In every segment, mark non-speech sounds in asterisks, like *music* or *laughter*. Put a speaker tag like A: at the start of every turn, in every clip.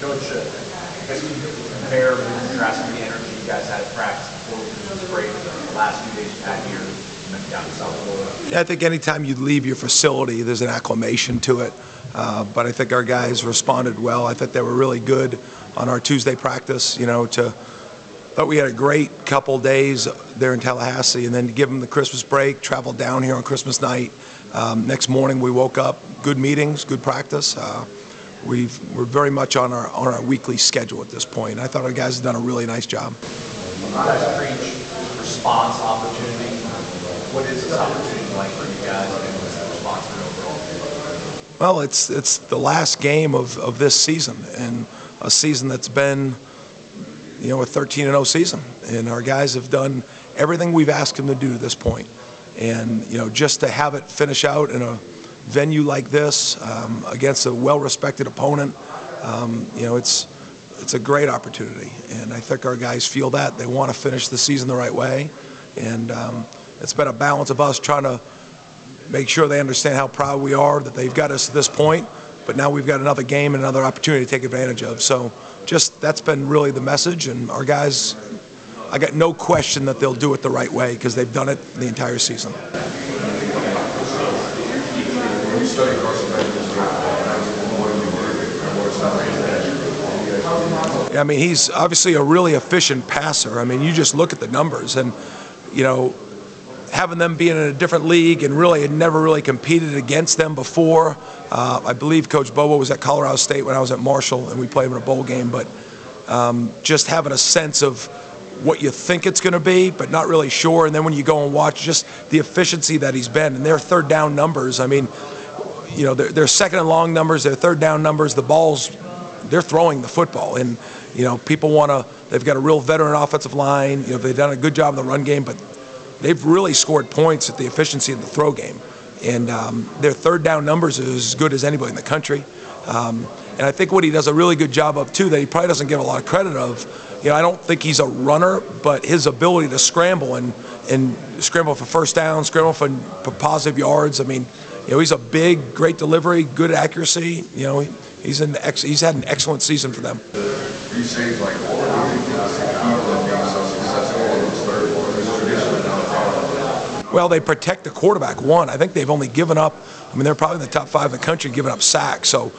A: Coach, uh, as you compare the contrast the energy you guys had at practice before the the last few days you had here?
B: I think anytime you leave your facility, there's an acclimation to it. Uh, but I think our guys responded well. I think they were really good on our Tuesday practice. You know, to thought we had a great couple days there in Tallahassee, and then to give them the Christmas break, travel down here on Christmas night. Um, next morning we woke up, good meetings, good practice. Uh, we've, we're very much on our on our weekly schedule at this point. I thought our guys have done a really nice job.
A: You guys preach response opportunity. What is this opportunity like for you guys, and what's the overall?
B: Well, it's it's the last game of, of this season, and a season that's been, you know, a 13 and 0 season, and our guys have done everything we've asked them to do to this point. point, and you know, just to have it finish out in a venue like this um, against a well-respected opponent, um, you know, it's it's a great opportunity, and I think our guys feel that they want to finish the season the right way, and um, it's been a balance of us trying to make sure they understand how proud we are that they've got us to this point, but now we've got another game and another opportunity to take advantage of. So, just that's been really the message, and our guys. I got no question that they'll do it the right way because they've done it the entire season. I mean, he's obviously a really efficient passer. I mean, you just look at the numbers, and you know, having them be in a different league and really had never really competed against them before. Uh, I believe Coach Bobo was at Colorado State when I was at Marshall, and we played in a bowl game. But um, just having a sense of what you think it's going to be, but not really sure. And then when you go and watch, just the efficiency that he's been, and their third down numbers. I mean, you know, their, second and long numbers, their third down numbers, the balls, they're throwing the football. And, you know, people want to, they've got a real veteran offensive line. You know, they've done a good job in the run game, but they've really scored points at the efficiency of the throw game. And um, their third down numbers is as good as anybody in the country. Um, and I think what he does a really good job of, too, that he probably doesn't give a lot of credit of, you know, I don't think he's a runner, but his ability to scramble and, and scramble for first down, scramble for, for positive yards. I mean, you know, he's a big, great delivery, good accuracy. You know, he's an ex- he's had an excellent season for them.
C: These things like
B: Well, they protect the quarterback. One, I think they've only given up. I mean, they're probably in the top five in the country giving up sacks. So,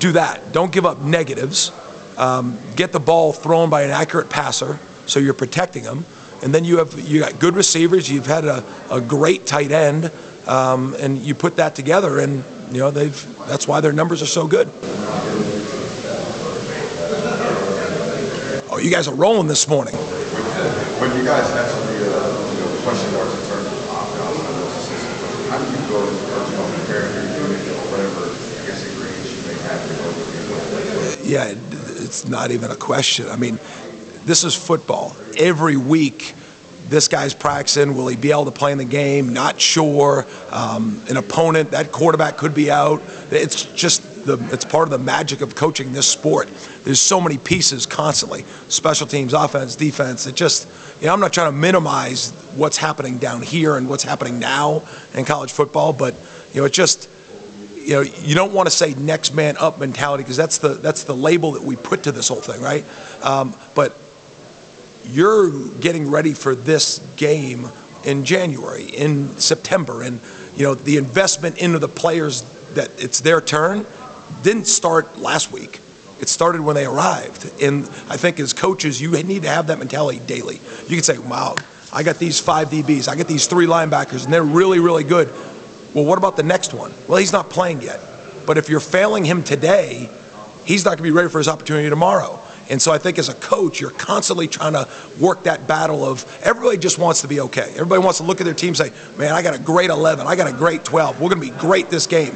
B: do that. Don't give up negatives. Um, get the ball thrown by an accurate passer, so you're protecting them. And then you have you got good receivers. You've had a, a great tight end, um, and you put that together, and you know they've. That's why their numbers are so good. Oh, you guys are rolling this morning.
C: When you guys have some the, uh, you know, question marks in terms of opt-outs, how do you go as first of all prepare your unit or whatever, I guess, ingredients you may have to go with
B: Yeah, it's not even a question. I mean, this is football. Every week, this guy's practicing. Will he be able to play in the game? Not sure. Um, an opponent, that quarterback could be out. It's just the, it's part of the magic of coaching this sport. There's so many pieces constantly special teams, offense, defense. It just, you know, I'm not trying to minimize what's happening down here and what's happening now in college football, but, you know, it just, you know, you don't want to say next man up mentality because that's the that's the label that we put to this whole thing, right? Um, but you're getting ready for this game in January, in September, and you know the investment into the players that it's their turn didn't start last week. It started when they arrived. And I think as coaches, you need to have that mentality daily. You can say, wow, I got these five DBs, I got these three linebackers, and they're really, really good. Well, what about the next one? Well, he's not playing yet. But if you're failing him today, he's not going to be ready for his opportunity tomorrow. And so I think as a coach, you're constantly trying to work that battle of everybody just wants to be okay. Everybody wants to look at their team and say, man, I got a great 11. I got a great 12. We're going to be great this game.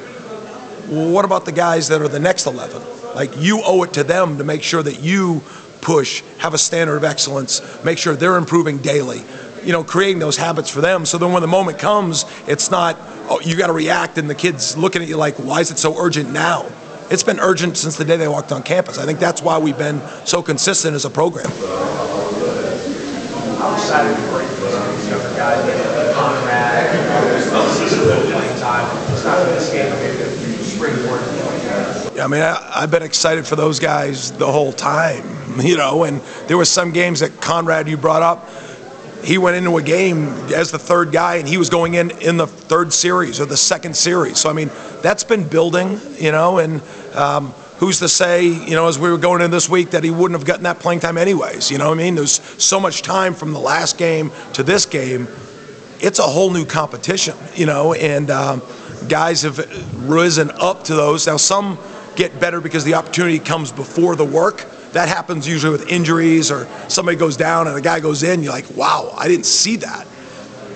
B: Well, what about the guys that are the next 11? Like you owe it to them to make sure that you push, have a standard of excellence, make sure they're improving daily. You know, creating those habits for them. So then when the moment comes, it's not, oh, you got to react and the kid's looking at you like, why is it so urgent now? It's been urgent since the day they walked on campus. I think that's why we've been so consistent as a program.
A: How excited are you for these younger guys, maybe Conrad, see some good playing time, just not for this game, maybe the springboard.
B: I mean, I, I've been excited for those guys the whole time, *laughs* you know, and there were some games that Conrad you brought up, he went into a game as the third guy and he was going in in the third series or the second series. So, I mean, that's been building, you know, and um, who's to say, you know, as we were going in this week that he wouldn't have gotten that playing time anyways, you know what I mean? There's so much time from the last game to this game. It's a whole new competition, you know, and um, guys have risen up to those. Now, some get better because the opportunity comes before the work that happens usually with injuries or somebody goes down and a guy goes in. You're like, wow, I didn't see that.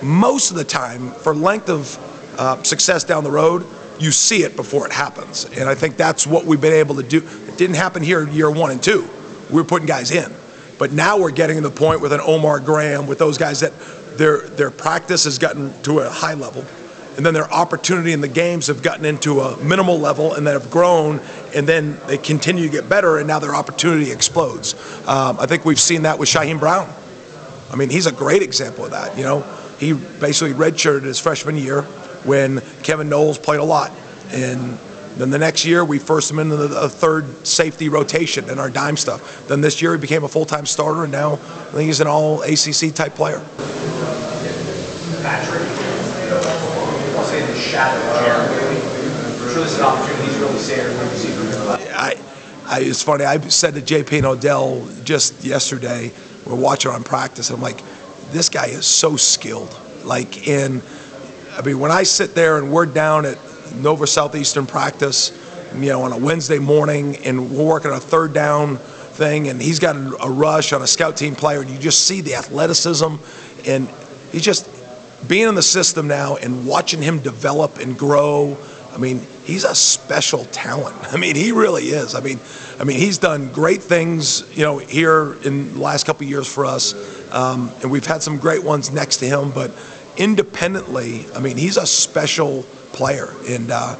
B: Most of the time, for length of uh, success down the road, you see it before it happens. And I think that's what we've been able to do. It didn't happen here year one and two. We were putting guys in. But now we're getting to the point with an Omar Graham, with those guys that their their practice has gotten to a high level and then their opportunity in the games have gotten into a minimal level and then have grown and then they continue to get better and now their opportunity explodes. Um, i think we've seen that with Shyheim Brown. I mean he's a great example of that you know? He basically redshirted his freshman year when kevin knowles played a lot. And then the next year we forced him into the third safety rotation in our dime stuff. Then this year he became a full-time starter and now i think he's an all acc type player.
A: Patrick, shadow of Jeremy. I'm sure this an opportunity really saved when you see from your left.
B: I, I, it's funny. I said to JP and Odell just yesterday, we're watching on practice. And I'm like, this guy is so skilled. Like, in, I mean, when I sit there and we're down at Nova Southeastern practice, you know, on a Wednesday morning, and we're working on a third down thing, and he's got a, a rush on a scout team player, and you just see the athleticism, and he's just being in the system now and watching him develop and grow. I mean, he's a special talent. *laughs* I mean, he really is. I mean, I mean, he's done great things, you know, here in the last couple years for us, um, and we've had some great ones next to him. But independently, I mean, he's a special player, and uh,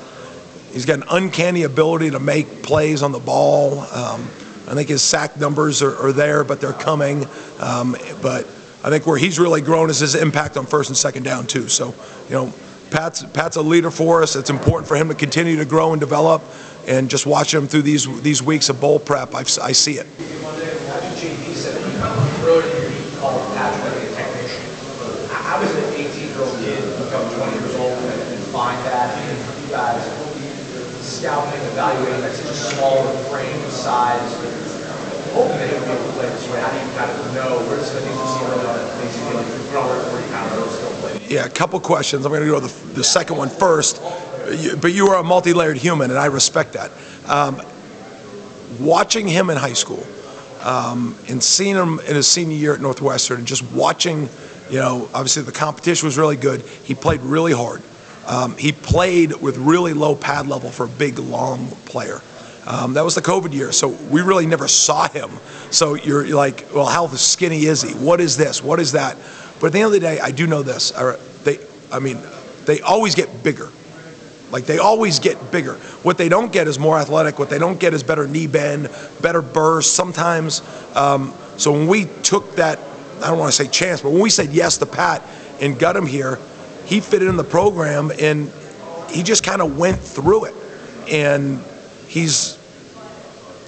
B: he's got an uncanny ability to make plays on the ball. Um, I think his sack numbers are, are there, but they're coming. Um, but I think where he's really grown is his impact on first and second down too. So, you know, Pat's Pat's a leader for us. It's important for him to continue to grow and develop. And just watching him through these these weeks of bowl prep, I've, I see it.
A: How does an 18-year-old kid become 20 years old and find that? You guys scouting, evaluating at such a small frame size, hoping that he'll be able to play this way. How do you kind of know things you see early on that makes you where kind of still play?
B: Yeah, a couple questions. I'm going to go to the, the second one first. But you are a multi-layered human, and I respect that. Um, watching him in high school um, and seeing him in his senior year at Northwestern, and just watching, you know, obviously the competition was really good. He played really hard. Um, he played with really low pad level for a big, long player. Um, that was the COVID year, so we really never saw him. So you're, you're like, well, how skinny is he? What is this? What is that? But at the end of the day, I do know this. Right, They, I mean, they always get bigger. Like they always get bigger. What they don't get is more athletic. What they don't get is better knee bend, better burst. Sometimes, um, so when we took that, I don't want to say chance, but when we said yes to Pat and got him here, he fitted in the program and he just kind of went through it. And he's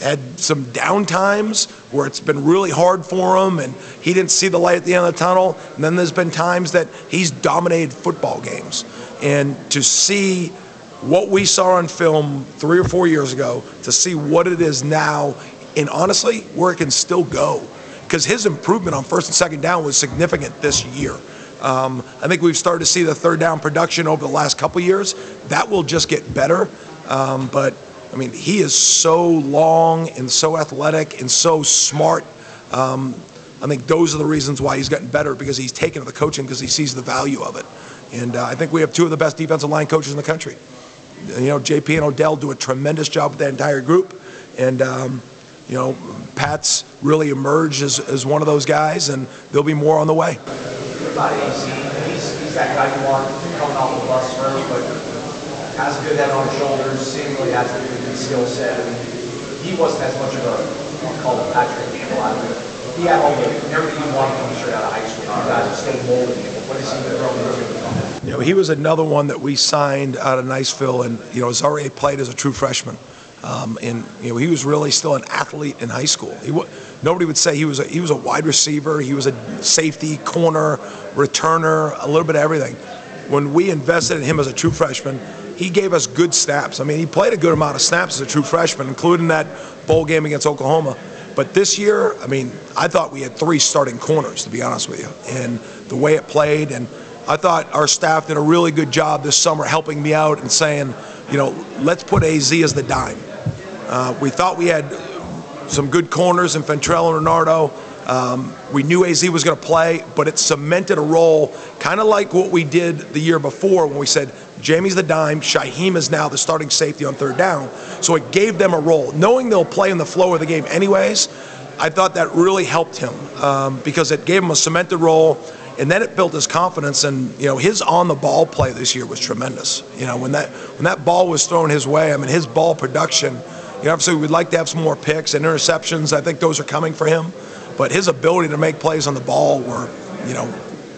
B: had some down times where it's been really hard for him and he didn't see the light at the end of the tunnel. And then there's been times that he's dominated football games. And to see what we saw on film three or four years ago to see what it is now, and honestly, where it can still go. Because his improvement on first and second down was significant this year. Um, I think we've started to see the third down production over the last couple years. That will just get better. Um, but I mean, he is so long and so athletic and so smart. Um, I think those are the reasons why he's gotten better because he's taken to the coaching because he sees the value of it. And uh, I think we have two of the best defensive line coaches in the country. You know, JP and Odell do a tremendous job with that entire group. And, um, you know, Pat's really emerged as, as one of those guys, and there'll be more on the way.
A: AZ, he's, he's that guy you want coming off the bus first, but has good head on his shoulders, seemingly has good skill set. He wasn't as much of a, I'll call it Patrick Campbell. He had all the, everything you wanted coming straight out of high school. You guys have stayed molded him. What is he growing into?
B: You know, he was another one that we signed out of Niceville, and you know, has already played as a true freshman. Um, and you know, he was really still an athlete in high school. He nobody would say he was a, he was a wide receiver. He was a safety, corner, returner, a little bit of everything. When we invested in him as a true freshman, he gave us good snaps. I mean, he played a good amount of snaps as a true freshman, including that bowl game against Oklahoma. But this year, I mean, I thought we had three starting corners, to be honest with you. And the way it played, and I thought our staff did a really good job this summer helping me out and saying, you know, let's put AZ as the dime. Uh, we thought we had some good corners in Fentrell and Renardo. Um, we knew AZ was going to play, but it cemented a role, kind of like what we did the year before when we said Jamie's the dime, Shyheim is now the starting safety on third down. So it gave them a role. Knowing they'll play in the flow of the game anyways, I thought that really helped him um, because it gave him a cemented role. And then it built his confidence, and you know his on-the-ball play this year was tremendous. You know when that when that ball was thrown his way, I mean his ball production. You know, obviously we'd like to have some more picks and interceptions. I think those are coming for him, but his ability to make plays on the ball were, you know,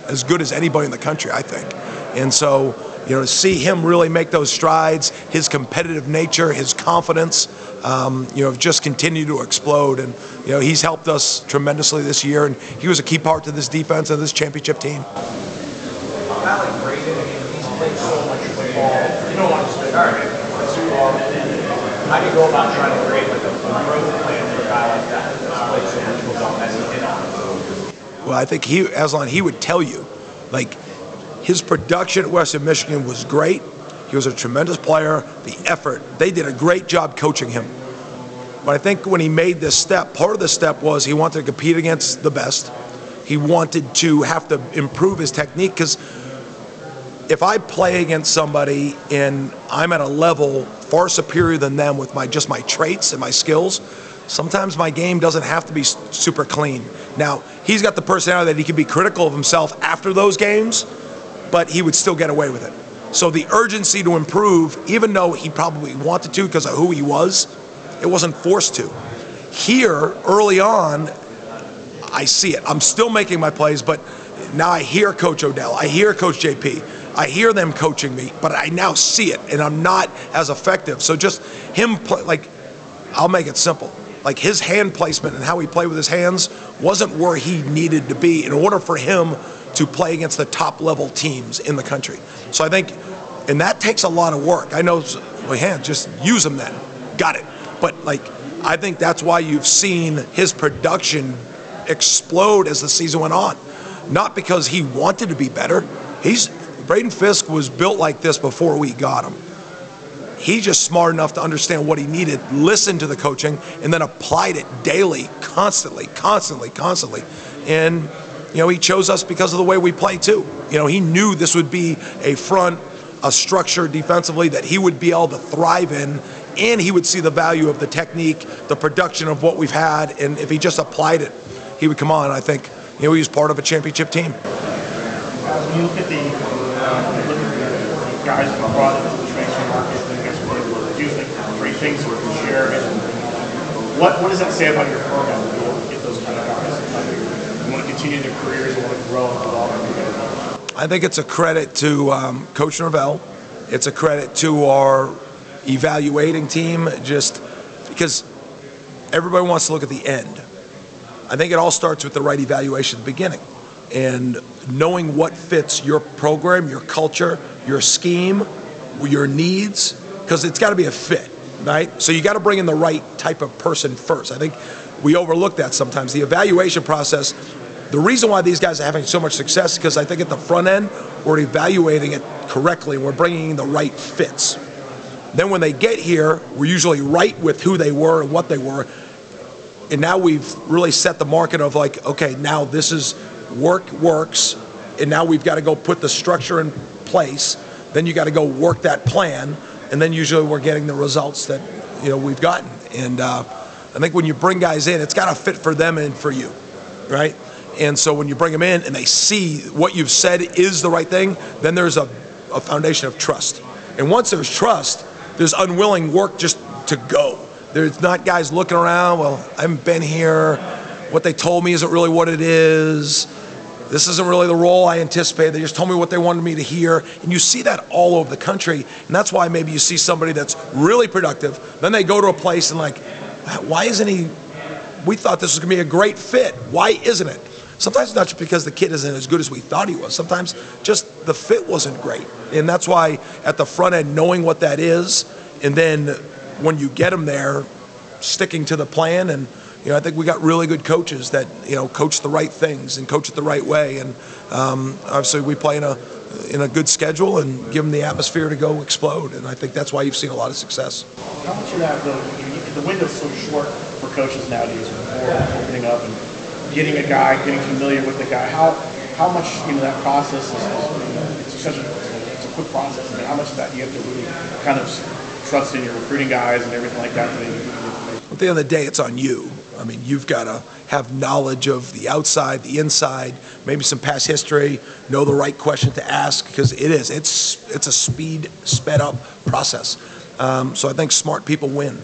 B: as good as anybody in the country, I think. And so you know, to see him really make those strides, his competitive nature, his confidence, um, you know, have just continued to explode. And, you know, he's helped us tremendously this year, and he was a key part to this defense and this championship team.
A: How do you go about trying to create like a growth plan for a guy like that who's played so much football as he did on?
B: Well, I think he, Aslan, he would tell you, like, his production at Western Michigan was great. He was a tremendous player. The effort, they did a great job coaching him. But I think when he made this step, part of the step was he wanted to compete against the best. He wanted to have to improve his technique because if I play against somebody and I'm at a level far superior than them with my just my traits and my skills, sometimes my game doesn't have to be super clean. Now, he's got the personality that he can be critical of himself after those games but he would still get away with it. So the urgency to improve, even though he probably wanted to because of who he was, it wasn't forced to. Here, early on, I see it. I'm still making my plays, but now I hear Coach Odell, I hear Coach JP, I hear them coaching me, but I now see it, and I'm not as effective. So just him, like, I'll make it simple. Like his hand placement and how he played with his hands wasn't where he needed to be in order for him to play against the top level teams in the country. So I think, and that takes a lot of work. I know, well, yeah, just use them then. Got it. But like, I think that's why you've seen his production explode as the season went on. Not because he wanted to be better. He's Braden Fisk was built like this before we got him. He's just smart enough to understand what he needed, listen to the coaching, and then applied it daily, constantly, constantly, constantly. And you know, he chose us because of the way we play too. You know, he knew this would be a front, a structure defensively that he would be able to thrive in, and he would see the value of the technique, the production of what we've had, and if he just applied it, he would come on. I think, you know, he was part of a championship team.
D: When you look at the, uh, look at the guys that brought the market, I guess what it do you think great things with share, and what what does that say about your program? You want to get those kind of guys You want to continue their careers and want to grow and develop.
B: I think it's a credit to um, Coach Norvell. It's a credit to our evaluating team, just because everybody wants to look at the end. I think it all starts with the right evaluation at the beginning and knowing what fits your program, your culture, your scheme, your needs because it's got to be a fit, right? So you got to bring in the right type of person first. I think we overlook that sometimes. The evaluation process, the reason why these guys are having so much success is because I think at the front end, we're evaluating it correctly we're bringing in the right fits. Then when they get here, we're usually right with who they were and what they were. And now we've really set the market of like, okay, now this is work works, and now we've got to go put the structure in place. Then you got to go work that plan, and then usually we're getting the results that you know we've gotten. And uh, I think when you bring guys in, it's got to fit for them and for you, right? And so when you bring them in and they see what you've said is the right thing, then there's a, a foundation of trust. And once there's trust, there's unwilling work just to go. There's not guys looking around, well, I haven't been here. What they told me isn't really what it is. This isn't really the role I anticipated. They just told me what they wanted me to hear. And you see that all over the country. And that's why maybe you see somebody that's really productive. Then they go to a place and, like, why isn't he? We thought this was going to be a great fit. Why isn't it? Sometimes it's not just because the kid isn't as good as we thought he was. Sometimes just the fit wasn't great. And that's why at the front end, knowing what that is, and then when you get them there, sticking to the plan. And, you know, I think we got really good coaches that, you know, coach the right things and coach it the right way. And um, obviously we play in a, in a good schedule and give them the atmosphere to go explode. And I think that's why you've seen a lot of success.
D: How much of that, though, the window's so short for coaches nowadays, before opening up and getting a guy, getting familiar with the guy. How how much you know that process is, you know, it's such a it's a quick process. I mean, how much of that you have to really kind of trust in your recruiting guys and everything like that.
B: At the end of the day, it's on you. I mean, you've got to have knowledge of the outside, the inside, maybe some past history, know the right question to ask because it is. It's it's a speed sped up process. Um, so I think smart people win.